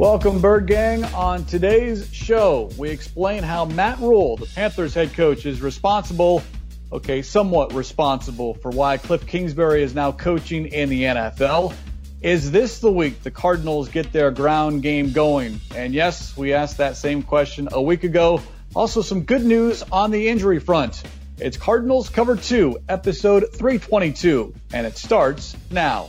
Welcome, Bird Gang. On today's show, we explain how Matt Rhule, the Panthers head coach, is responsible, okay, somewhat responsible for why Cliff Kingsbury is now coaching in the NFL. Is this the week the Cardinals get their ground game going? And yes, we asked that same question a week ago. Also, some good news on the injury front. It's Cardinals Cover 2, episode 322, and it starts now.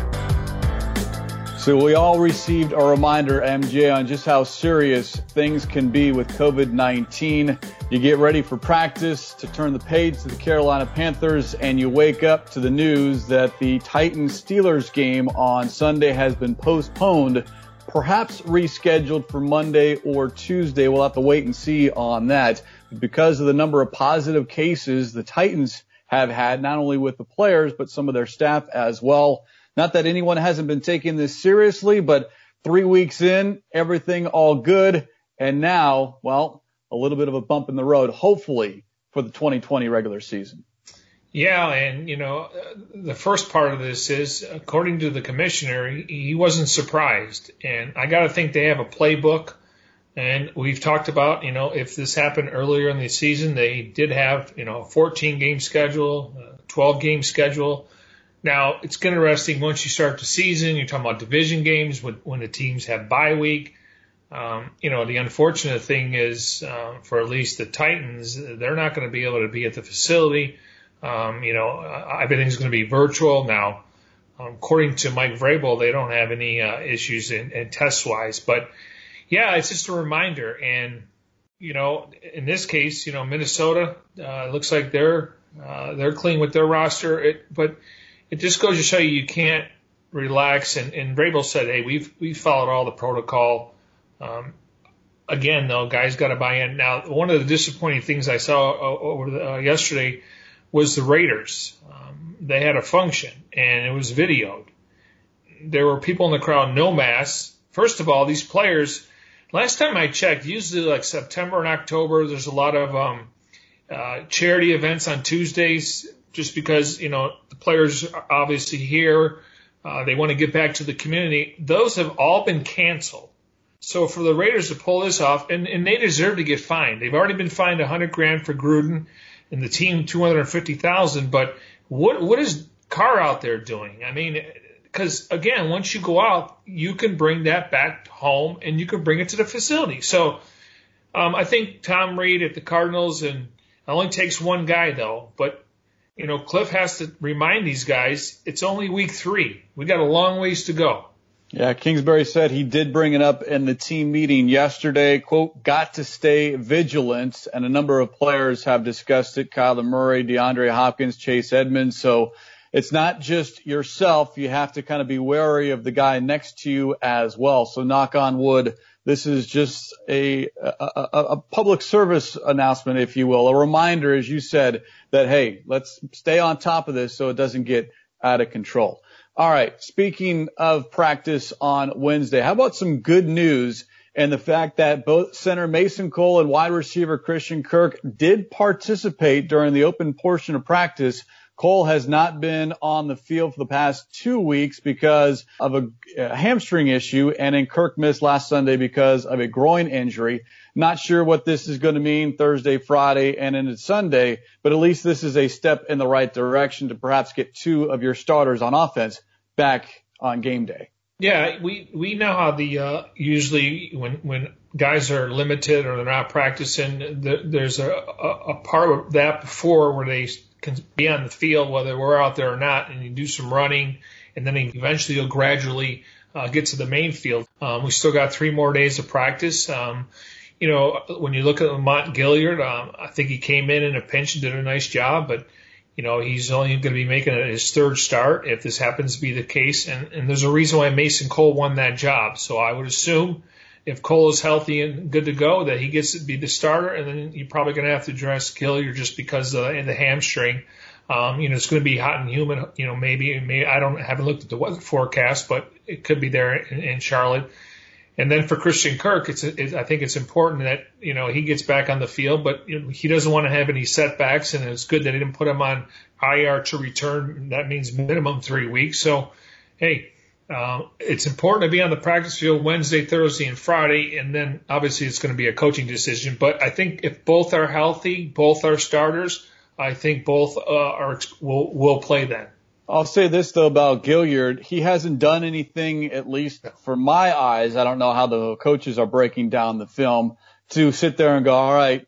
So we all received a reminder, MJ, on just how serious things can be with COVID-19. You get ready for practice to turn the page to the Carolina Panthers and you wake up to the news that the Titans Steelers game on Sunday has been postponed, perhaps rescheduled for Monday or Tuesday. We'll have to wait and see on that. Because of the number of positive cases the Titans have had, not only with the players, but some of their staff as well. Not that anyone hasn't been taking this seriously, but three weeks in, everything all good. And now, well, a little bit of a bump in the road, hopefully for the 2020 regular season. Yeah, and you know, the first part of this is, according to the commissioner, he wasn't surprised, and I got to think they have a playbook. And we've talked about, you know, if this happened earlier in the season, they did have, you know, a 14 game schedule, a 12 game schedule. Now, it's interesting once you start the season, you're talking about division games when, when the teams have bye week. Um, you know, the unfortunate thing is, uh, for at least the Titans, they're not going to be able to be at the facility. Um, you know, uh, everything's going to be virtual now. According to Mike Vrabel, they don't have any uh, issues in, in test wise, but yeah, it's just a reminder. And you know, in this case, you know, Minnesota uh, looks like they're uh, they're clean with their roster, it, but it just goes to show you you can't relax. And, and Vrabel said, hey, we've we followed all the protocol. Um, again, though, guys got to buy in. Now, one of the disappointing things I saw over the, uh, yesterday was the Raiders. Um, they had a function and it was videoed. There were people in the crowd, no masks. First of all, these players. Last time I checked, usually like September and October, there's a lot of um, uh, charity events on Tuesdays just because you know the players are obviously here, uh, they want to get back to the community. Those have all been canceled. So for the Raiders to pull this off, and, and they deserve to get fined. They've already been fined 100 grand for Gruden, and the team 250,000. But what what is Carr out there doing? I mean, because again, once you go out, you can bring that back home and you can bring it to the facility. So um, I think Tom Reid at the Cardinals, and it only takes one guy though, but you know, Cliff has to remind these guys it's only week three. We got a long ways to go. Yeah, Kingsbury said he did bring it up in the team meeting yesterday. Quote, got to stay vigilant. And a number of players have discussed it. Kyler Murray, DeAndre Hopkins, Chase Edmonds. So it's not just yourself. You have to kind of be wary of the guy next to you as well. So knock on wood. This is just a, a, a public service announcement, if you will, a reminder, as you said, that, hey, let's stay on top of this so it doesn't get out of control. All right. Speaking of practice on Wednesday, how about some good news and the fact that both center Mason Cole and wide receiver Christian Kirk did participate during the open portion of practice Cole has not been on the field for the past two weeks because of a, a hamstring issue, and then Kirk missed last Sunday because of a groin injury. Not sure what this is going to mean Thursday, Friday, and into Sunday, but at least this is a step in the right direction to perhaps get two of your starters on offense back on game day. Yeah, we we know how the uh, usually when when guys are limited or they're not practicing, the, there's a, a, a part of that before where they can be on the field, whether we're out there or not, and you do some running, and then eventually you'll gradually uh, get to the main field. Um, we still got three more days of practice. Um, you know, when you look at Lamont Gaillard, um, I think he came in in a pinch and did a nice job, but you know, he's only going to be making his third start if this happens to be the case. And, and there's a reason why Mason Cole won that job. So I would assume if Cole is healthy and good to go, that he gets to be the starter, and then you're probably going to have to dress Gaillard just because of the hamstring. Um, you know, it's going to be hot and humid. You know, maybe, maybe I don't haven't looked at the weather forecast, but it could be there in, in Charlotte. And then for Christian Kirk, it's, it, I think it's important that you know he gets back on the field, but you know, he doesn't want to have any setbacks, and it's good that they didn't put him on IR to return. That means minimum three weeks. So, hey, uh, it's important to be on the practice field Wednesday, Thursday, and Friday, and then obviously it's going to be a coaching decision. But I think if both are healthy, both are starters, I think both uh, are will will play then. I'll say this though about Gaillard, he hasn't done anything, at least for my eyes. I don't know how the coaches are breaking down the film to sit there and go, all right,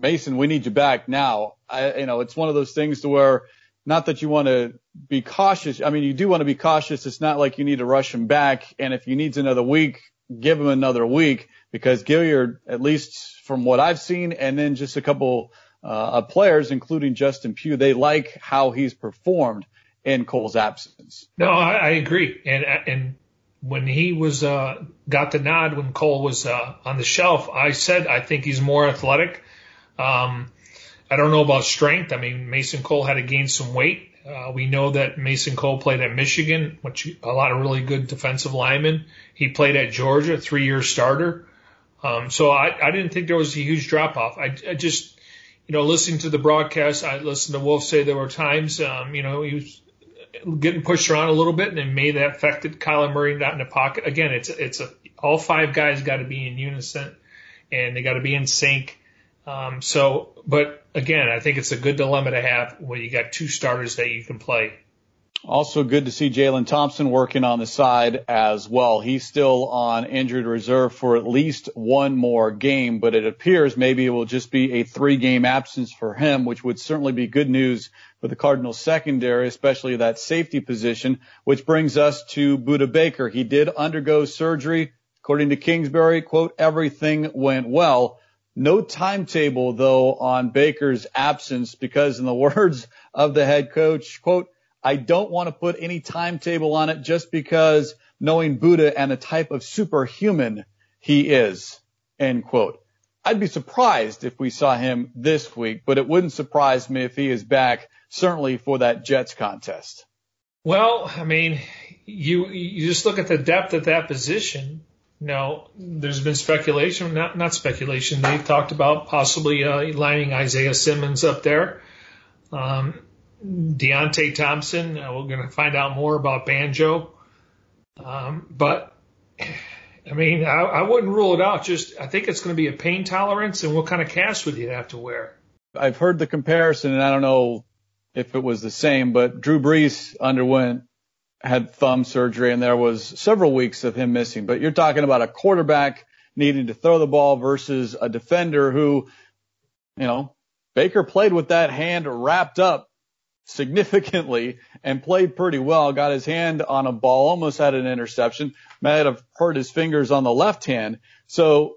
Mason, we need you back now. I, you know, it's one of those things to where not that you want to be cautious. I mean, you do want to be cautious. It's not like you need to rush him back. And if he needs another week, give him another week because Gaillard, at least from what I've seen, and then just a couple uh, players, including Justin Pugh, they like how he's performed in Cole's absence. No, I, I agree. And and when he was uh, got the nod when Cole was uh, on the shelf, I said I think he's more athletic. Um, I don't know about strength. I mean, Mason Cole had to gain some weight. Uh, we know that Mason Cole played at Michigan, which a lot of really good defensive linemen. He played at Georgia, three-year starter. Um, so I, I didn't think there was a huge drop off. I, I just, you know, listening to the broadcast, I listened to Wolf say there were times, um, you know, he was getting pushed around a little bit, and it may that affected Kyler Murray not in the pocket. Again, it's it's a all five guys got to be in unison, and they got to be in sync. Um, so, but again, I think it's a good dilemma to have when you got two starters that you can play. Also good to see Jalen Thompson working on the side as well. He's still on injured reserve for at least one more game, but it appears maybe it will just be a three game absence for him, which would certainly be good news for the Cardinals secondary, especially that safety position, which brings us to Budda Baker. He did undergo surgery. According to Kingsbury, quote, everything went well. No timetable though on Baker's absence because in the words of the head coach, quote, I don't want to put any timetable on it just because knowing Budda and the type of superhuman he is, end quote. I'd be surprised if we saw him this week, but it wouldn't surprise me if he is back certainly for that Jets contest. Well, I mean, you you just look at the depth at that position. Now, there's been speculation, not not speculation. They've talked about possibly uh, lining Isaiah Simmons up there. Um, Deionte Thompson. Uh, we're going to find out more about Banjo. Um, but I mean, I, I wouldn't rule it out. Just I think it's going to be a pain tolerance, and what kind of cast would you have to wear? I've heard the comparison, and I don't know if it was the same, but Drew Brees underwent had thumb surgery and there was several weeks of him missing. But you're talking about a quarterback needing to throw the ball versus a defender who, you know, Baker played with that hand wrapped up significantly and played pretty well. Got his hand on a ball, almost had an interception. Might have hurt his fingers on the left hand. So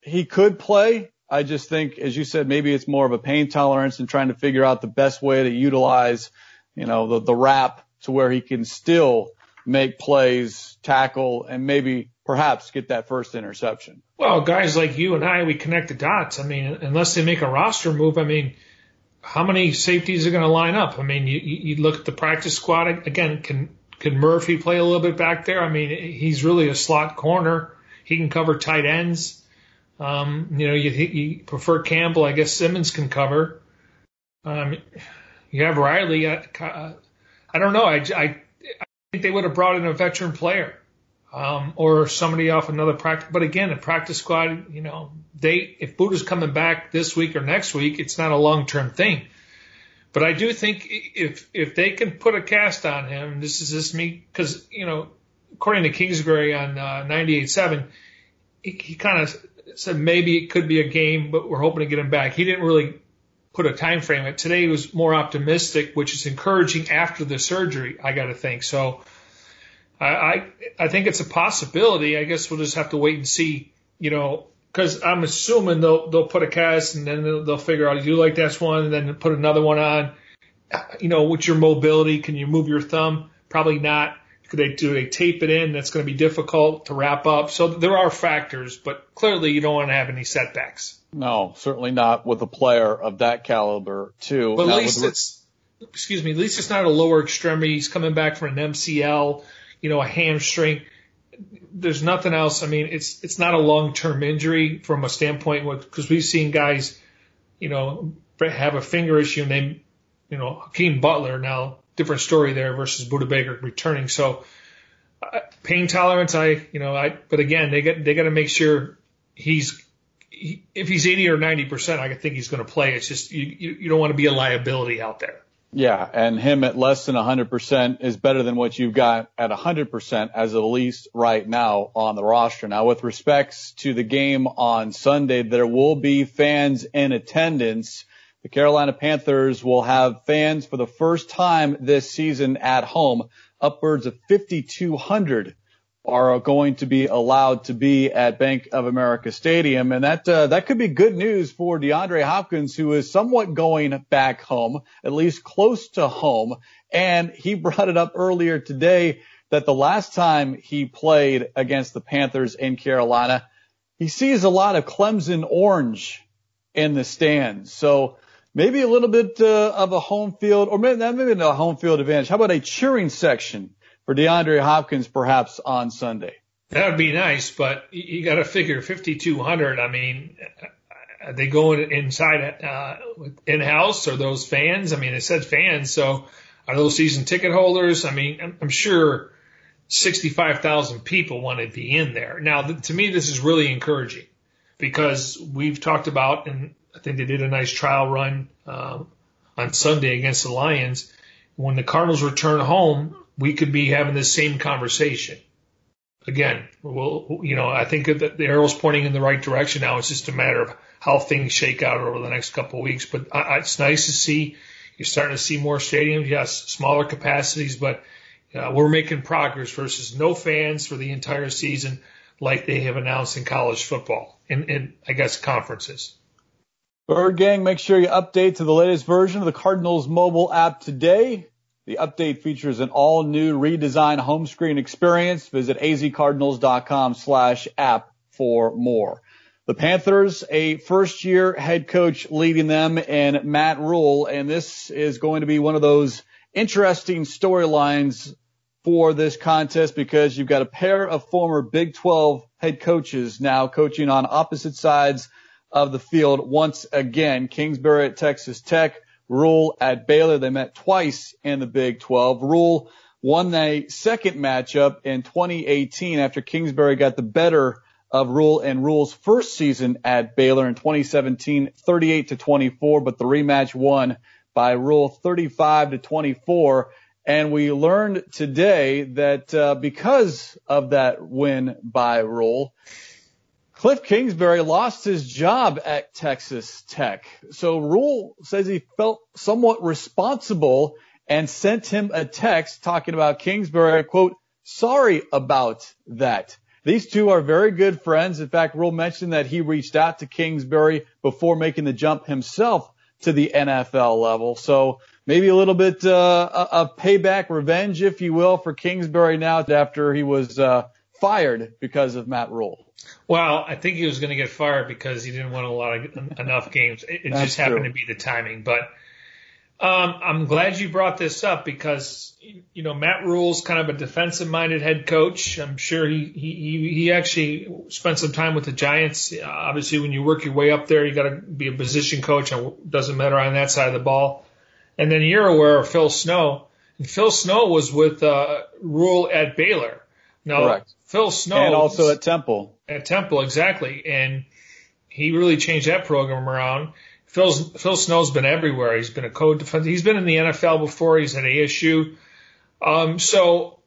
he could play. I just think, as you said, maybe it's more of a pain tolerance and trying to figure out the best way to utilize, you know, the, the wrap to where he can still make plays, tackle, and maybe perhaps get that first interception. Well, guys like you and I, we connect the dots. I mean, unless they make a roster move, I mean, how many safeties are going to line up? I mean, you, you look at the practice squad again. Can can Murphy play a little bit back there? I mean, he's really a slot corner. He can cover tight ends. Um, you know, you, you prefer Campbell. I guess Simmons can cover. Um, you have Riley. Uh, I don't know. I, I, I think they would have brought in a veteran player um, or somebody off another practice. But again, a practice squad, you know, they if Budda's coming back this week or next week, it's not a long term thing. But I do think if if they can put a cast on him, this is just me because you know, according to Kingsbury on uh, 98.7, he, he kind of said maybe it could be a game, but we're hoping to get him back. He didn't really put a time frame. It today was more optimistic, which is encouraging after the surgery. I got to think so. I, I I think it's a possibility. I guess we'll just have to wait and see. You know, because I'm assuming they'll they'll put a cast and then they'll, they'll figure out Do you like this one and then put another one on. You know, with your mobility, can you move your thumb? Probably not they do they tape it in? That's going to be difficult to wrap up. So there are factors, but clearly you don't want to have any setbacks. No, certainly not with a player of that caliber, too. But at least it's, excuse me, at least it's not a lower extremity. He's coming back from an MCL, you know, a hamstring. There's nothing else. I mean, it's it's not a long term injury from a standpoint because we've seen guys, you know, have a finger issue and they, you know, Hakeem Butler now different story there versus Budda Baker returning. So uh, pain tolerance, I you know, I but again they get they got to make sure he's he, if he's 80 or 90 percent, I think he's going to play. It's just you, you you don't want to be a liability out there. Yeah, and him at less than 100% is better than what you've got at 100% as at least right now on the roster. Now, with respects to the game on Sunday, there will be fans in attendance. The Carolina Panthers will have fans for the first time this season at home. Upwards of 5,200 are going to be allowed to be at Bank of America Stadium, and that uh, that could be good news for DeAndre Hopkins, who is somewhat going back home, at least close to home. And he brought it up earlier today that the last time he played against the Panthers in Carolina, he sees a lot of Clemson orange in the stands. So maybe a little bit uh, of a home field, or maybe, maybe not a home field advantage. How about a cheering section for DeAndre Hopkins perhaps on Sunday? That would be nice, but you got to figure 5,200. I mean, are they going inside uh, in house? Are those fans? I mean, it said fans, so are those season ticket holders? I mean, I'm, I'm sure 65,000 people want to be in there. Now, to me, this is really encouraging because we've talked about, and I think they did a nice trial run um, on Sunday against the Lions. When the Cardinals return home, we could be having the same conversation. Again, well, you know, I think that the arrow's pointing in the right direction now. It's just a matter of how things shake out over the next couple of weeks. But I, it's nice to see you're starting to see more stadiums. Yes, smaller capacities, but uh, we're making progress versus no fans for the entire season, like they have announced in college football and, and I guess conferences. Bird Gang, make sure you update to the latest version of the Cardinals mobile app today. The update features an all new redesigned home screen experience. Visit azcardinals.com slash app for more. The Panthers, a first year head coach leading them in Matt Rhule. And this is going to be one of those interesting storylines for this contest because you've got a pair of former Big 12 head coaches now coaching on opposite sides of the field once again. Kingsbury at Texas Tech, Rhule at Baylor. They met twice in the Big 12. Rhule won the second matchup in 2018 after Kingsbury got the better of Rhule and Rhule's first season at Baylor in 2017, 38 to 24, but the rematch won by Rhule 35 to 24. And we learned today that uh, because of that win by Rhule, Cliff Kingsbury lost his job at Texas Tech. So Rhule says he felt somewhat responsible and sent him a text talking about Kingsbury, quote, sorry about that. These two are very good friends. In fact, Rhule mentioned that he reached out to Kingsbury before making the jump himself to the NFL level. So maybe a little bit uh, of payback, revenge, if you will, for Kingsbury now after he was uh, fired because of Matt Rhule. Well, I think he was going to get fired because he didn't win a lot of enough games. It, it just happened true. to be the timing. But um, I'm glad you brought this up because you know Matt Rhule's kind of a defensive-minded head coach. I'm sure he he he actually spent some time with the Giants. Obviously, when you work your way up there, you got to be a position coach. It doesn't matter on that side of the ball. And then you're aware of Phil Snow. And Phil Snow was with uh, Rhule at Baylor. Now, Correct. Phil Snow. And also at Temple. At Temple, exactly. And he really changed that program around. Phil's, Phil Snow's been everywhere. He's been a code defense. He's been in the NFL before. He's at ASU. Um, so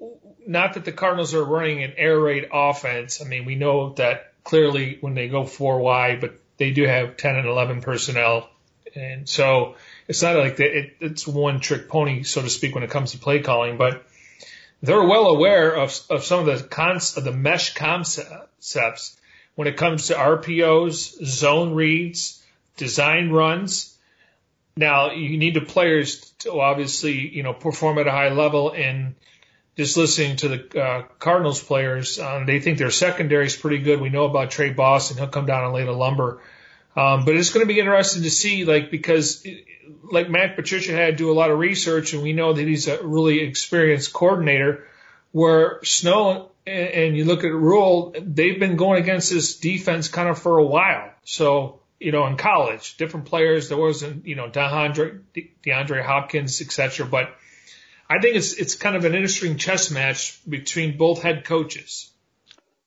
not that the Cardinals are running an air raid offense. I mean, we know that clearly when they go four wide, but they do have 10 and 11 personnel. And so it's not like the, it, it's one trick pony, so to speak, when it comes to play calling, but they're well aware of, of some of the cons, of the mesh concepts when it comes to RPOs, zone reads, design runs. Now you need the players to obviously, you know, perform at a high level and just listening to the uh, Cardinals players, um, they think their secondary is pretty good. We know about Tre Boston; he'll come down and lay the lumber. Um, but it's going to be interesting to see, like, because like Matt Patricia had to do a lot of research, and we know that he's a really experienced coordinator. Where Snow and you look at Rhule, they've been going against this defense kind of for a while. So you know, in college, different players. There wasn't, you know, DeAndre, DeAndre Hopkins, etc. But I think it's it's kind of an interesting chess match between both head coaches.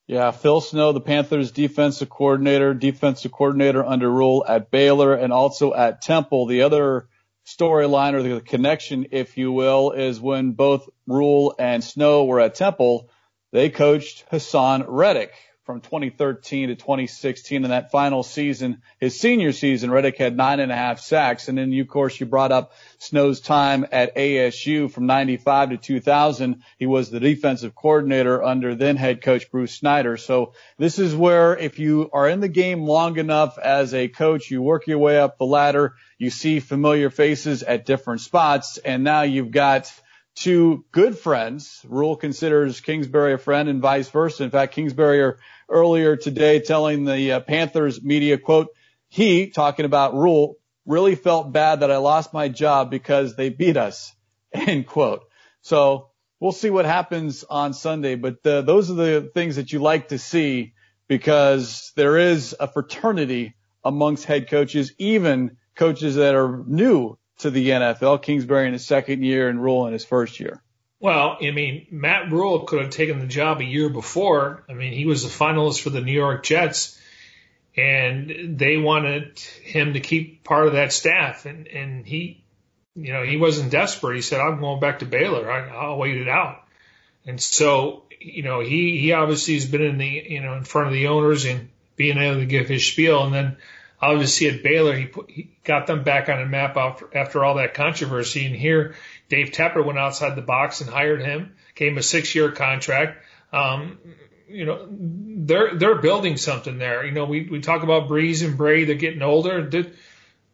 Yeah, Phil Snow, the Panthers defensive coordinator, defensive coordinator under Rhule at Baylor and also at Temple. The other storyline or the connection, if you will, is when both Rhule and Snow were at Temple, they coached Haason Reddick, from 2013 to 2016 in that final season, his senior season, Reddick had nine and a half sacks. And then, you, of course, you brought up Snow's time at ASU from 95 to 2000. He was the defensive coordinator under then head coach Bruce Snyder. So this is where if you are in the game long enough as a coach, you work your way up the ladder, you see familiar faces at different spots. And now you've got two good friends. Rhule considers Kingsbury a friend and vice versa. In fact, Kingsbury earlier today telling the uh, Panthers media, quote, he, talking about Rhule, really felt bad that I lost my job because they beat us, end quote. So we'll see what happens on Sunday, but uh, those are the things that you like to see because there is a fraternity amongst head coaches, even coaches that are new to the NFL. Kingsbury in his second year and Rhule in his first year. Well, I mean, Matt Rhule could have taken the job a year before. I mean, he was a finalist for the New York Jets, and they wanted him to keep part of that staff. And, and he, you know, he wasn't desperate. He said, I'm going back to Baylor. I, I'll wait it out. And so, you know, he, he obviously has been in the, you know, in front of the owners and being able to give his spiel. And then obviously at Baylor, he, put, he got them back on a map after, after all that controversy. And here, Dave Tepper went outside the box and hired him, him a six year contract. Um, you know, they're, they're building something there. You know, we, we talk about Brees and Bray, they're getting older.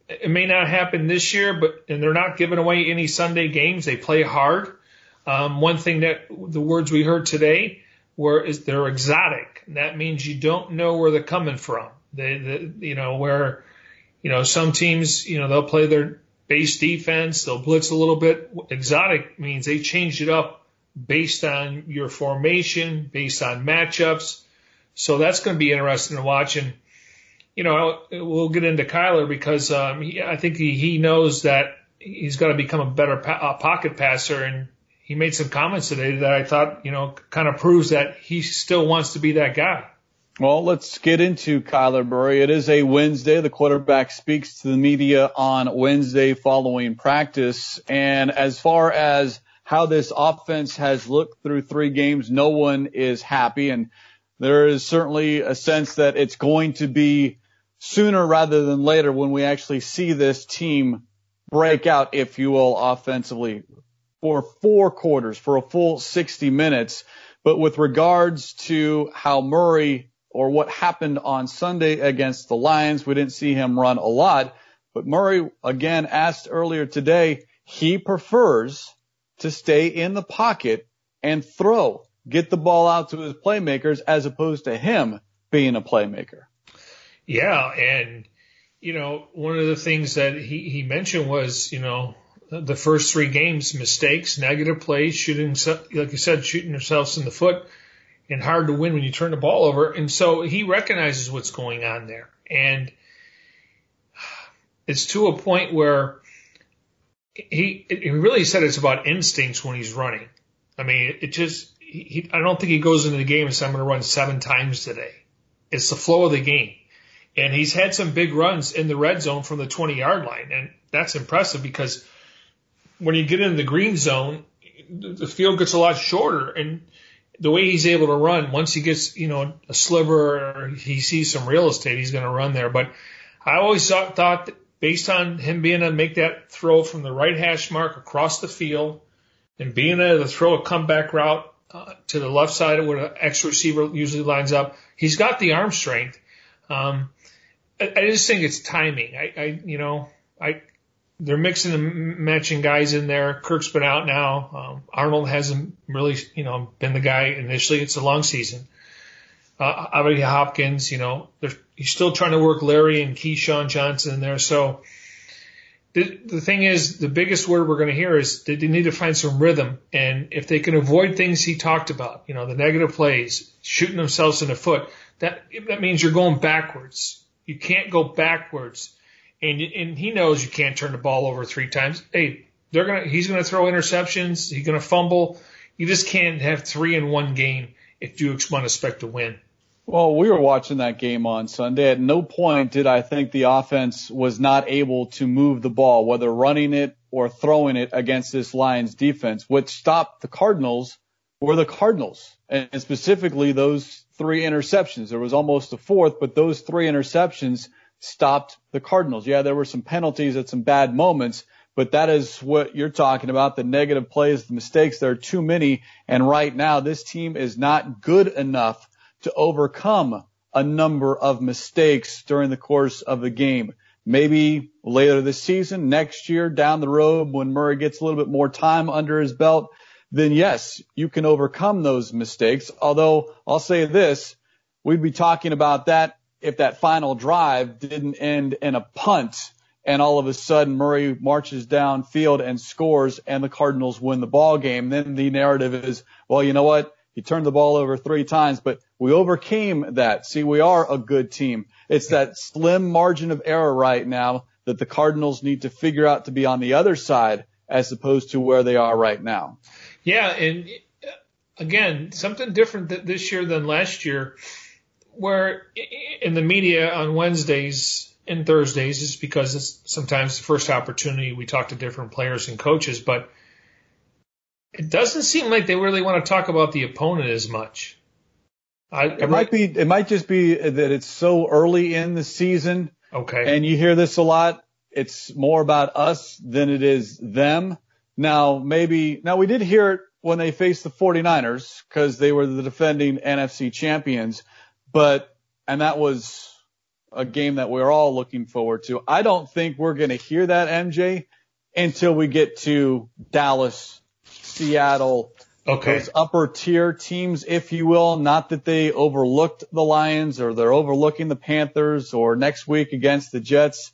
It may not happen this year, but, and they're not giving away any Sunday games. They play hard. Um, one thing that the words we heard today were is they're exotic. That means you don't know where they're coming from. They, they, you know, where, you know, some teams, you know, they'll play their base defense, they'll blitz a little bit. Exotic means they changed it up based on your formation, based on matchups. So that's going to be interesting to watch. And, you know, we'll get into Kyler because um, he, I think he, he knows that he's got to become a better pa- uh, pocket passer. And he made some comments today that I thought, you know, kind of proves that he still wants to be that guy. Well, let's get into Kyler Murray. It is a Wednesday. The quarterback speaks to the media on Wednesday following practice. And as far as how this offense has looked through three games, no one is happy. And there is certainly a sense that it's going to be sooner rather than later when we actually see this team break out, if you will, offensively for four quarters, for a full 60 minutes. But with regards to how Murray or what happened on Sunday against the Lions. We didn't see him run a lot, but Murray again asked earlier today, he prefers to stay in the pocket and throw, get the ball out to his playmakers as opposed to him being a playmaker. Yeah. And, you know, one of the things that he, he mentioned was, you know, the first three games, mistakes, negative plays, shooting, like you said, shooting yourselves in the foot and hard to win when you turn the ball over. And so he recognizes what's going on there. And it's to a point where he, he really said it's about instincts when he's running. I mean, it just, he, I don't think he goes into the game and says, I'm going to run seven times today. It's the flow of the game. And he's had some big runs in the red zone from the 20 yard line. And that's impressive because when you get into the green zone, the field gets a lot shorter. And the way he's able to run, once he gets, you know, a sliver he sees some real estate, he's going to run there. But I always thought, thought that based on him being able to make that throw from the right hash mark across the field and being able to throw a comeback route uh, to the left side where the X receiver usually lines up, he's got the arm strength. Um, I, I just think it's timing. I, I, you know, I, they're mixing and matching guys in there. Kirk's been out now. Um, Arnold hasn't really, you know, been the guy initially. It's a long season. Uh, obviously Hopkins, you know, he's still trying to work Larry and KeeSean Johnson in there. So the, the thing is, the biggest word we're going to hear is they need to find some rhythm. And if they can avoid things he talked about, you know, the negative plays, shooting themselves in the foot, that, that means you're going backwards. You can't go backwards and and he knows you can't turn the ball over three times. Hey, they're gonna he's gonna throw interceptions. He's gonna fumble. You just can't have three in one game if you want to expect to win. Well, we were watching that game on Sunday. At no point did I think the offense was not able to move the ball, whether running it or throwing it against this Lions defense. What stopped the Cardinals were the Cardinals, and specifically those three interceptions. There was almost a fourth, but those three interceptions stopped the Cardinals. Yeah, there were some penalties at some bad moments, but that is what you're talking about. The negative plays, the mistakes, there are too many. And right now, this team is not good enough to overcome a number of mistakes during the course of the game. Maybe later this season, next year, down the road, when Murray gets a little bit more time under his belt, then yes, you can overcome those mistakes. Although I'll say this, we'd be talking about that if that final drive didn't end in a punt and all of a sudden Murray marches downfield and scores and the Cardinals win the ball game, then the narrative is, well, you know what? He turned the ball over three times, but we overcame that. See, we are a good team. It's that slim margin of error right now that the Cardinals need to figure out to be on the other side as opposed to where they are right now. Yeah. And uh, again, something different this year than last year where in the media on Wednesdays and Thursdays is because it's sometimes the first opportunity we talk to different players and coaches, but it doesn't seem like they really want to talk about the opponent as much. I, it might be, it might just be that it's so early in the season. Okay. And you hear this a lot. It's more about us than it is them. Now, maybe, now we did hear it when they faced the 49ers because they were the defending NFC champions but, and that was a game that we're all looking forward to. I don't think we're going to hear that MJ until we get to Dallas, Seattle, okay. those upper tier teams, if you will. Not that they overlooked the Lions or they're overlooking the Panthers or next week against the Jets.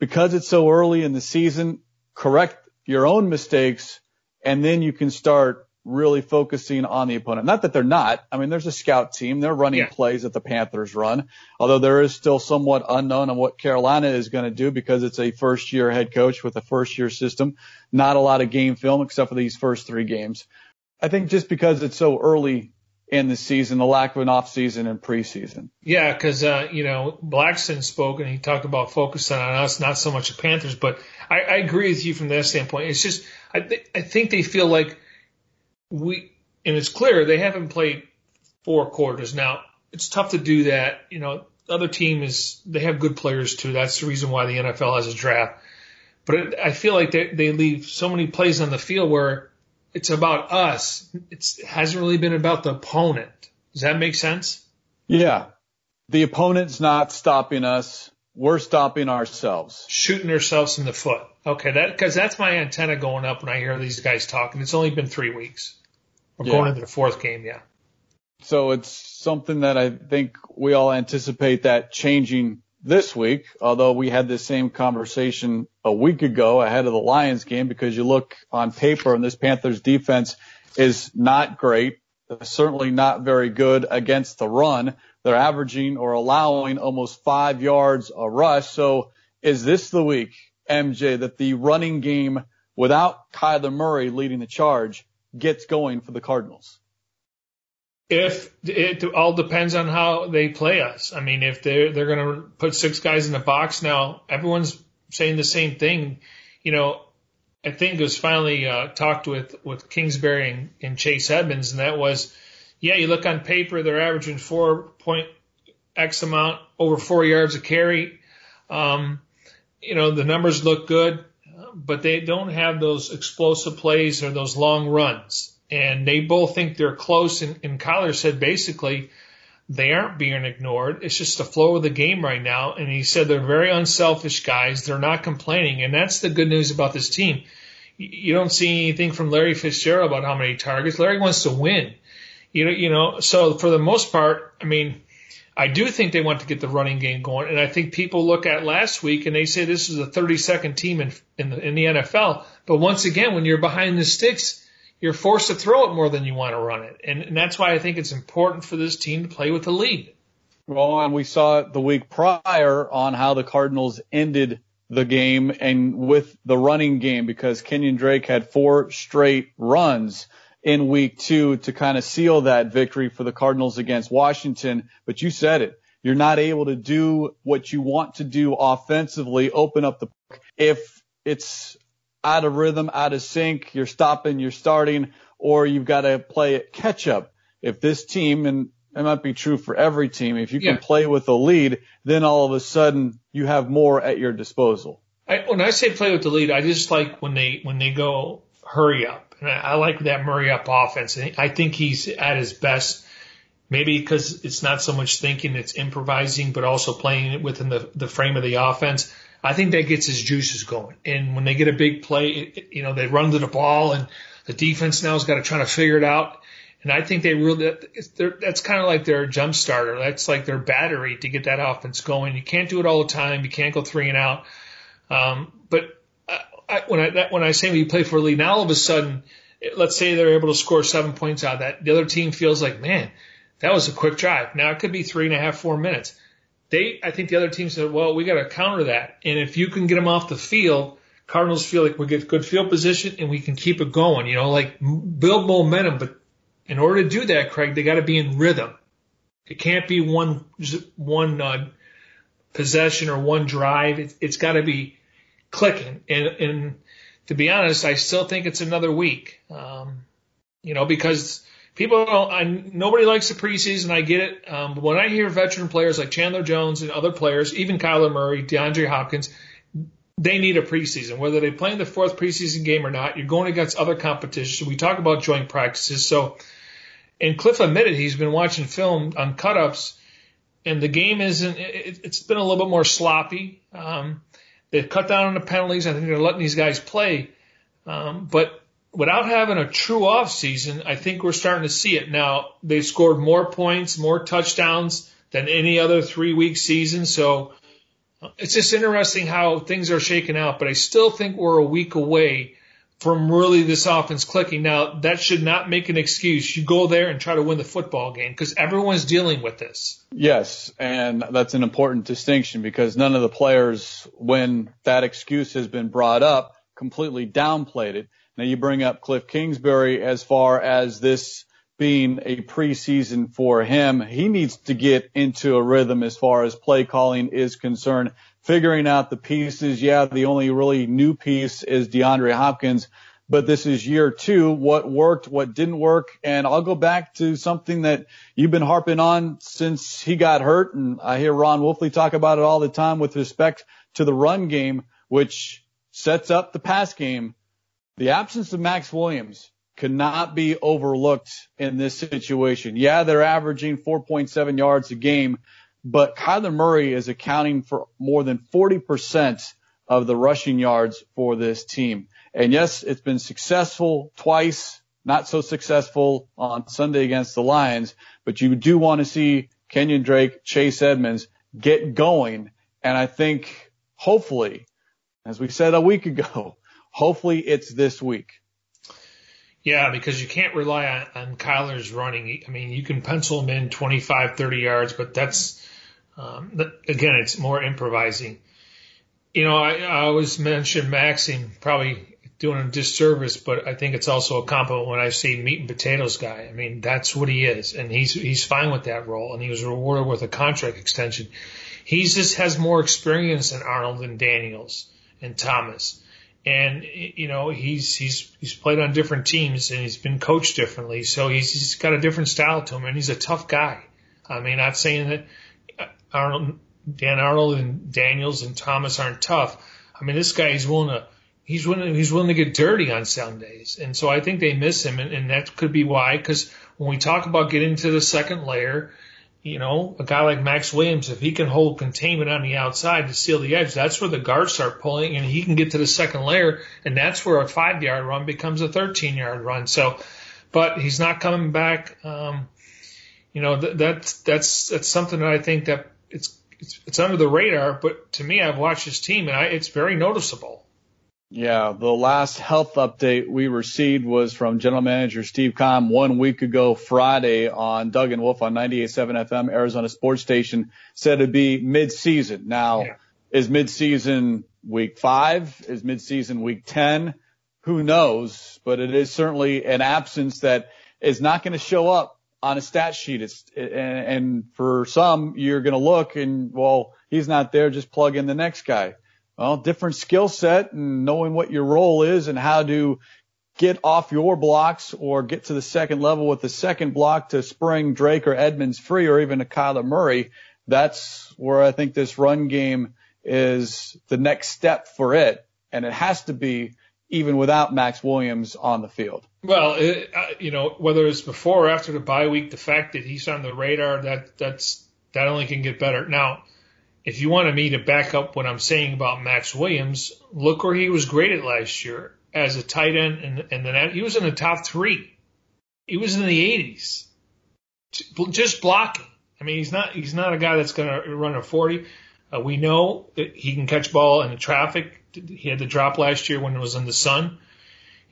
Because it's so early in the season, correct your own mistakes and then you can start really focusing on the opponent. Not that they're not. I mean, there's a scout team. They're running yeah. plays that the Panthers run, although there is still somewhat unknown on what Carolina is going to do because it's a first year head coach with a first year system. Not a lot of game film except for these first three games. I think just because it's so early in the season, the lack of an off season and preseason. Yeah, because uh, you know Blackson spoke and he talked about focusing on us, not so much the Panthers. But I, I agree with you from that standpoint. It's just I, th- I think they feel like we and it's clear they haven't played four quarters. Now it's tough to do that. You know, the other team is they have good players too. That's the reason why the NFL has a draft. But it, I feel like they they leave so many plays on the field where it's about us. It's, it hasn't really been about the opponent. Does that make sense? Yeah. The opponent's not stopping us. We're stopping ourselves. Shooting ourselves in the foot. Okay, that because that's my antenna going up when I hear these guys talking. It's only been three weeks. We're yeah. going into the fourth game, yeah. So it's something that I think we all anticipate that changing this week, although we had the same conversation a week ago ahead of the Lions game because you look on paper and this Panthers defense is not great, certainly not very good against the run. They're averaging or allowing almost five yards a rush. So is this the week, MJ, that the running game without Kyler Murray leading the charge gets going for the Cardinals? If it all depends on how they play us. I mean, if they're they're going to put six guys in the box now, everyone's saying the same thing. You know, I think it was finally uh, talked with with Kingsbury and, and Chase Edmonds, and that was, yeah, you look on paper, they're averaging four point X amount over four yards of carry. Um, you know, the numbers look good but they don't have those explosive plays or those long runs. And they both think they're close. And, and Kyler said basically, They aren't being ignored. It's just the flow of the game right now. And he said they're very unselfish guys. They're not complaining. And that's the good news about this team. You don't see anything from Larry Fitzgerald about how many targets. Larry wants to win. You know, you know, so for the most part, I mean, I do think they want to get the running game going, and I think people look at last week and they say this is a 32nd team in in the, in the NFL. But once again, when you're behind the sticks, you're forced to throw it more than you want to run it, and, and that's why I think it's important for this team to play with the lead. Well, and we saw it the week prior on how the Cardinals ended the game and with the running game because Kenyon Drake had four straight runs in week two to kind of seal that victory for the Cardinals against Washington. But you said it. You're not able to do what you want to do offensively, open up the if it's out of rhythm, out of sync, you're stopping, you're starting, or you've got to play catch up. If this team, and it might be true for every team, if you can yeah. play with the lead, then all of a sudden you have more at your disposal. I, when I say play with the lead, I just like when they when they go hurry up I, like that Murray up offense. I think he's at his best, maybe because it's not so much thinking, it's improvising, but also playing it within the, the frame of the offense. I think that gets his juices going. And when they get a big play, you know, they run to the ball and the defense now has got to try to figure it out. And I think they really, that's kind of like their jump starter. That's like their battery to get that offense going. You can't do it all the time. You can't go three and out. Um, but I, when I that, when I say we play for a lead, now all of a sudden, let's say they're able to score seven points out that, the other team feels like, man, that was a quick drive. Now it could be three and a half, four minutes. They, I think the other team said, well, we got to counter that, and if you can get them off the field, Cardinals feel like we get good field position and we can keep it going. You know, like build momentum, but in order to do that, Craig, they got to be in rhythm. It can't be one one uh, possession or one drive. It, it's got to be clicking. And, and to be honest, I still think it's another week. Um, you know, because people don't, I, nobody likes the preseason. I get it. Um, but when I hear veteran players like Chandler Jones and other players, even Kyler Murray, DeAndre Hopkins, they need a preseason. Whether they play in the fourth preseason game or not, you're going against other competition. We talk about joint practices. So, and Cliff admitted he's been watching film on cut-ups, and the game isn't. It, it's been a little bit more sloppy. Um, They've cut down on the penalties. I think they're letting these guys play. Um, but without having a true off season, I think we're starting to see it now. they've scored more points, more touchdowns than any other three week season. So uh, it's just interesting how things are shaking out. But I still think we're a week away from really this offense clicking. Now, that should not make an excuse. You go there and try to win the football game because everyone's dealing with this. Yes, and that's an important distinction because none of the players, when that excuse has been brought up, completely downplayed it. Now you bring up Cliff Kingsbury as far as this being a preseason for him. He needs to get into a rhythm as far as play calling is concerned figuring out the pieces. Yeah, the only really new piece is DeAndre Hopkins, but this is year two. What worked, what didn't work. And I'll go back to something that you've been harping on since he got hurt. And I hear Ron Wolfley talk about it all the time with respect to the run game, which sets up the pass game. The absence of Maxx Williams cannot be overlooked in this situation. Yeah, they're averaging 4.7 yards a game, but Kyler Murray is accounting for more than 40% of the rushing yards for this team. And yes, it's been successful twice, not so successful on Sunday against the Lions, but you do want to see Kenyon Drake, Chase Edmonds get going. And I think hopefully, as we said a week ago, hopefully it's this week. Yeah, because you can't rely on, on Kyler's running. I mean, you can pencil him in 25, 30 yards, but that's um, again, it's more improvising. You know, I, I always mention Maxim probably doing a disservice, but I think it's also a compliment when I see meat and potatoes guy. I mean, that's what he is, and he's he's fine with that role, and he was rewarded with a contract extension. He just has more experience than Arnold and Daniels and Thomas, and you know he's he's he's played on different teams and he's been coached differently, so he's he's got a different style to him, and he's a tough guy. I mean, not saying that Arnold, Dan Arnold and Daniels and Thomas aren't tough. I mean, this guy is willing to he's willing he's willing to get dirty on Sundays, and so I think they miss him, and, and that could be why. Because when we talk about getting to the second layer, you know, a guy like Maxx Williams, if he can hold containment on the outside to seal the edge, that's where the guards start pulling and he can get to the second layer. And that's where a five yard run becomes a 13 yard run. So, but he's not coming back. Um, you know, th- that's, that's, that's something that I think that it's, it's, it's under the radar, but to me, I've watched his team and I, it's very noticeable. Yeah, the last health update we received was from General Manager Steve Keim one week ago Friday on Doug and Wolf on 98.7 FM Arizona Sports Station. Said it'd be mid-season. Now, yeah. is mid-season week five? Is mid-season week 10? Who knows? But it is certainly an absence that is not going to show up on a stat sheet. It's and, and for some, you're going to look and well, he's not there. Just plug in the next guy well, different skill set and knowing what your role is and how to get off your blocks or get to the second level with the second block to spring Drake or Edmonds free or even a Kyler Murray. That's where I think this run game is the next step for it. And it has to be even without Maxx Williams on the field. Well, it, uh, you know, whether it's before or after the bye week, the fact that he's on the radar, that that's that only can get better. Now, if you wanted me to back up what I'm saying about Maxx Williams, look where he was graded last year as a tight end, and, and then he was in the top three. He was in the 80s, just blocking. I mean, he's not he's not a guy that's going to run a 40. Uh, we know that he can catch ball in the traffic. He had the drop last year when it was in the sun.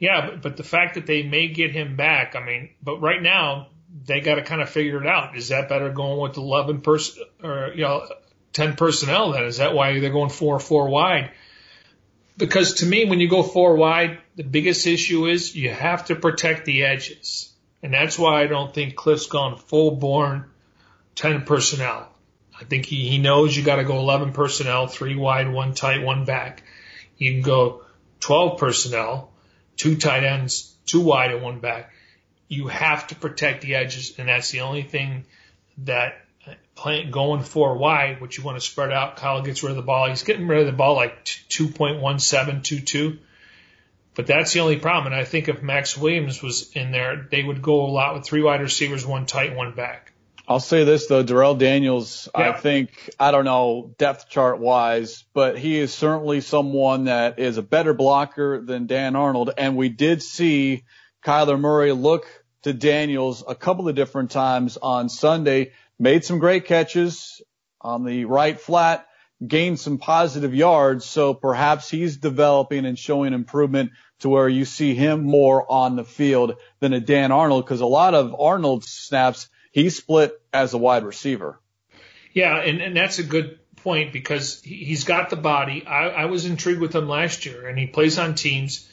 Yeah, but, but the fact that they may get him back, I mean, but right now they got to kind of figure it out. Is that better going with 11 person or you know 10 personnel then? Is that why they're going four, four wide? Because to me, when you go four wide, the biggest issue is you have to protect the edges. And that's why I don't think Kliff's gone full born 10 personnel. I think he, he knows you got to go 11 personnel, three wide, one tight, one back. You can go 12 personnel, two tight ends, two wide and one back. You have to protect the edges, and that's the only thing that uh, playing going four wide, which you want to spread out. Kyle gets rid of the ball. He's getting rid of the ball like 2.1722. But that's the only problem. And I think if Maxx Williams was in there, they would go a lot with three wide receivers, one tight, one back. I'll say this though, Darrell Daniels, yeah. I think, I don't know, depth chart wise, but he is certainly someone that is a better blocker than Dan Arnold. And we did see Kyler Murray look to Daniels a couple of different times on Sunday made some great catches on the right flat, gained some positive yards. So perhaps he's developing and showing improvement to where you see him more on the field than a Dan Arnold because a lot of Arnold's snaps he split as a wide receiver. Yeah, and, and that's a good point because he's got the body. I, I was intrigued with him last year, and he plays on teams.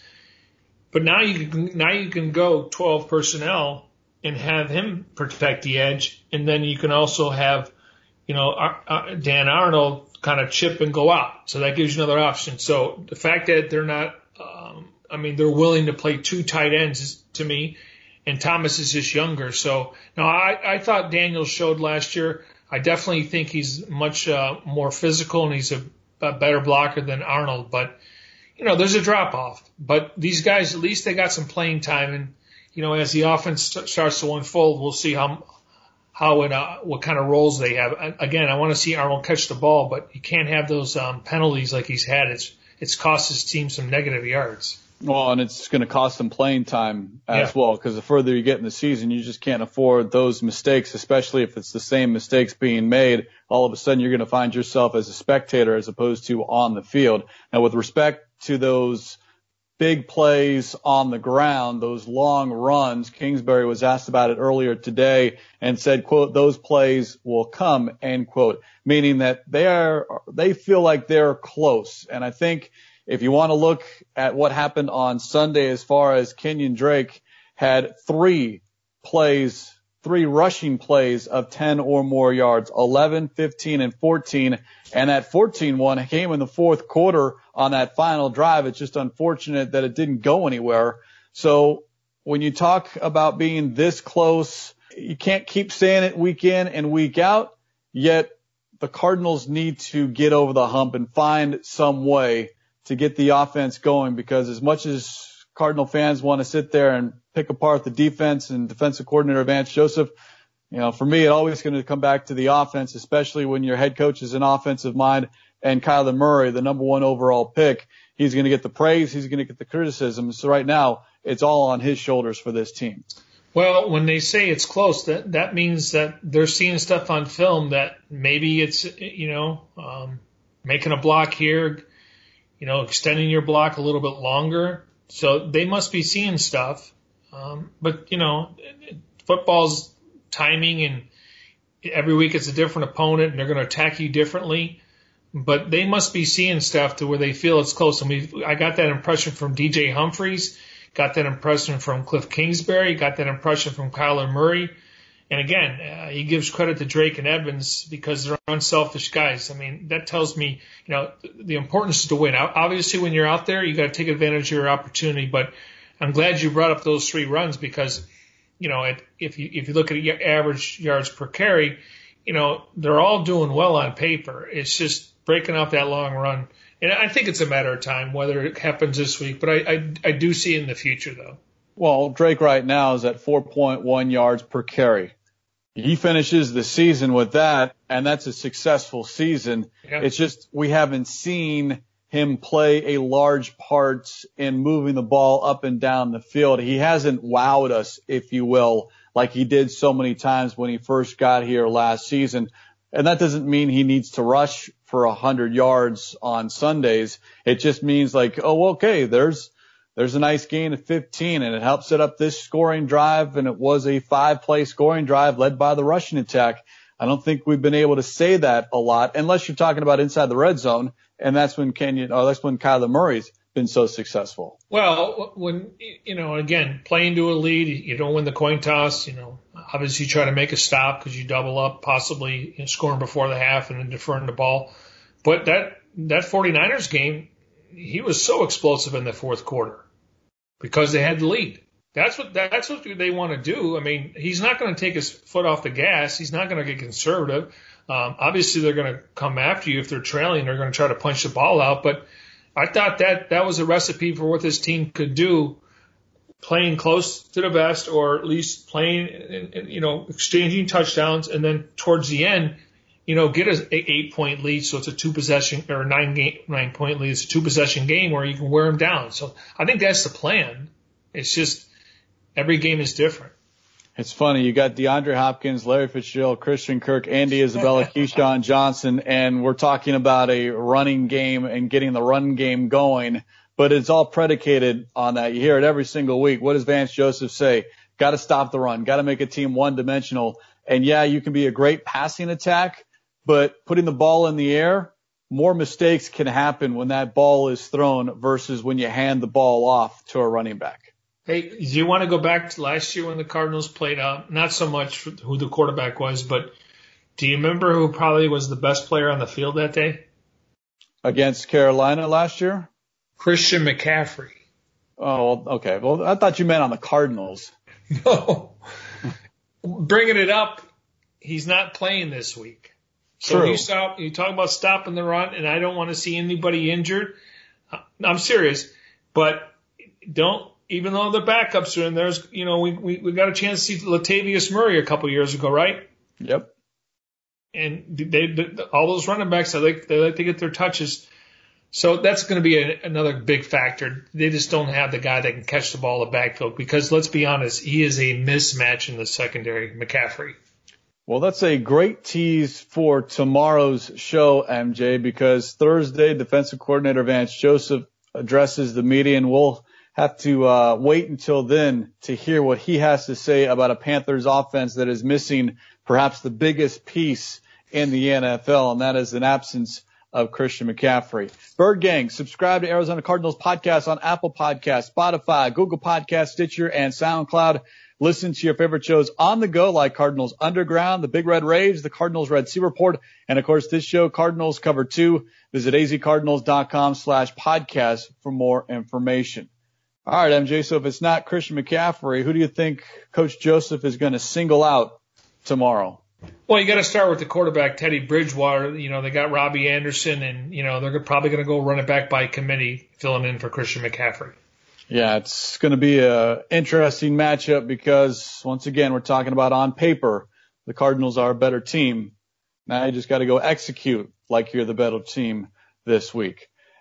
But now you can now you can go 12 personnel and have him protect the edge, and then you can also have, you know, Dan Arnold kind of chip and go out. So that gives you another option. So the fact that they're not, um, I mean, they're willing to play two tight ends is, to me, and Thomas is just younger. So now I, I thought Daniel showed last year. I definitely think he's much uh, more physical and he's a, a better blocker than Arnold, but you know, there's a drop off. But these guys, at least they got some playing time and you know, as the offense starts to unfold, we'll see how how it uh, what kind of roles they have. Again, I want to see Arnold catch the ball, but you can't have those um, penalties like he's had. It's it's cost his team some negative yards. Well, and it's going to cost them playing time as yeah. well because the further you get in the season, you just can't afford those mistakes, especially if it's the same mistakes being made. All of a sudden, you're going to find yourself as a spectator as opposed to on the field. Now, with respect to those big plays on the ground, those long runs. Kingsbury was asked about it earlier today and said, quote, those plays will come, end quote, meaning that they are, they feel like they're close. And I think if you want to look at what happened on Sunday as far as Kenyon Drake had three plays three rushing plays of 10 or more yards, 11, 15, and 14. And that 14 one came in the fourth quarter on that final drive. It's just unfortunate that it didn't go anywhere. So when you talk about being this close, you can't keep saying it week in and week out, yet the Cardinals need to get over the hump and find some way to get the offense going because as much as Cardinal fans want to sit there and pick apart the defense and defensive coordinator Vance Joseph. You know, for me, it always going to come back to the offense, especially when your head coach is an offensive mind and Kyler Murray, the number one overall pick, he's going to get the praise. He's going to get the criticism. So right now it's all on his shoulders for this team. Well, when they say it's close, that that means that they're seeing stuff on film that maybe it's you know um, making a block here, you know, extending your block a little bit longer. So they must be seeing stuff. Um, but you know, football's timing and every week it's a different opponent and they're going to attack you differently. But they must be seeing stuff to where they feel it's close. I mean, I got that impression from DJ Humphries, got that impression from Kliff Kingsbury, got that impression from Kyler Murray. And again, uh, he gives credit to Drake and Edmonds because they're unselfish guys. I mean, that tells me, you know, the importance is to win. Obviously, when you're out there, you got to take advantage of your opportunity. But I'm glad you brought up those three runs because you know, it, if you if you look at your average yards per carry, you know, they're all doing well on paper. It's just breaking off that long run. And I think it's a matter of time whether it happens this week, but I, I, I do see in the future though. Well, Drake right now is at 4.1 yards per carry. He finishes the season with that, and that's a successful season. Yeah. It's just we haven't seen him play a large part in moving the ball up and down the field. He hasn't wowed us, if you will, like he did so many times when he first got here last season. And that doesn't mean he needs to rush for a hundred yards on Sundays. It just means like, oh, okay, there's, there's a nice gain of 15 and it helps set up this scoring drive. And it was a five play scoring drive led by the rushing attack. I don't think we've been able to say that a lot unless you're talking about inside the red zone and that's when Kenyon, or that's when Kyler Murray's been so successful. Well, when you know, again, playing to a lead, you don't win the coin toss. You know, obviously you try to make a stop because you double up, possibly you know, scoring before the half and then deferring the ball. But that that 49ers game, he was so explosive in the fourth quarter because they had the lead. That's what that's what they want to do. I mean, he's not going to take his foot off the gas. He's not going to get conservative. Um, obviously, they're going to come after you if they're trailing. They're going to try to punch the ball out. But I thought that that was a recipe for what this team could do, playing close to the best, or at least playing, you know, exchanging touchdowns, and then towards the end, you know, get a, a eight point lead. So it's a two possession or nine game nine point lead. It's a two possession game where you can wear them down. So I think that's the plan. It's just every game is different. It's funny. You got DeAndre Hopkins, Larry Fitzgerald, Christian Kirk, Andy Isabella, KeeSean Johnson, and we're talking about a running game and getting the run game going. But it's all predicated on that. You hear it every single week. What does Vance Joseph say? Got to stop the run. Got to make a team one dimensional. And yeah, you can be a great passing attack, but putting the ball in the air, more mistakes can happen when that ball is thrown versus when you hand the ball off to a running back. Hey, do you want to go back to last year when the Cardinals played out? Not so much who the quarterback was, but do you remember who probably was the best player on the field that day? Against Carolina last year? Christian McCaffrey. Oh, okay. Well, I thought you meant on the Cardinals. No. Bringing it up, he's not playing this week. So True. you stop. You talk about stopping the run, and I don't want to see anybody injured. Uh, I'm serious, but don't even though the backups are in there, you know, we, we, we got a chance to see Latavius Murray a couple years ago, right? Yep. And they, they all those running backs, they like, they like to get their touches. So that's going to be a, another big factor. They just don't have the guy that can catch the ball in the backfield because let's be honest, he is a mismatch in the secondary, McCaffrey. Well, that's a great tease for tomorrow's show, MJ, because Thursday, defensive coordinator Vance Joseph addresses the media and we'll have to uh, wait until then to hear what he has to say about a Panthers offense that is missing perhaps the biggest piece in the NFL, and that is an absence of Christian McCaffrey. Bird Gang, subscribe to Arizona Cardinals podcast on Apple Podcasts, Spotify, Google Podcasts, Stitcher, and SoundCloud. Listen to your favorite shows on the go like Cardinals Underground, The Big Red Rage, The Cardinals Red Sea Report, and of course this show, Cardinals Cover 2. Visit azcardinals.com slash podcast for more information. All right, MJ. So if it's not Christian McCaffrey, who do you think Coach Joseph is going to single out tomorrow? Well, you got to start with the quarterback, Teddy Bridgewater. You know, they got Robbie Anderson, and you know they're probably going to go run it back by committee, filling in for Christian McCaffrey. Yeah, it's going to be a interesting matchup because once again we're talking about on paper the Cardinals are a better team. Now you just got to go execute like you're the better team this week.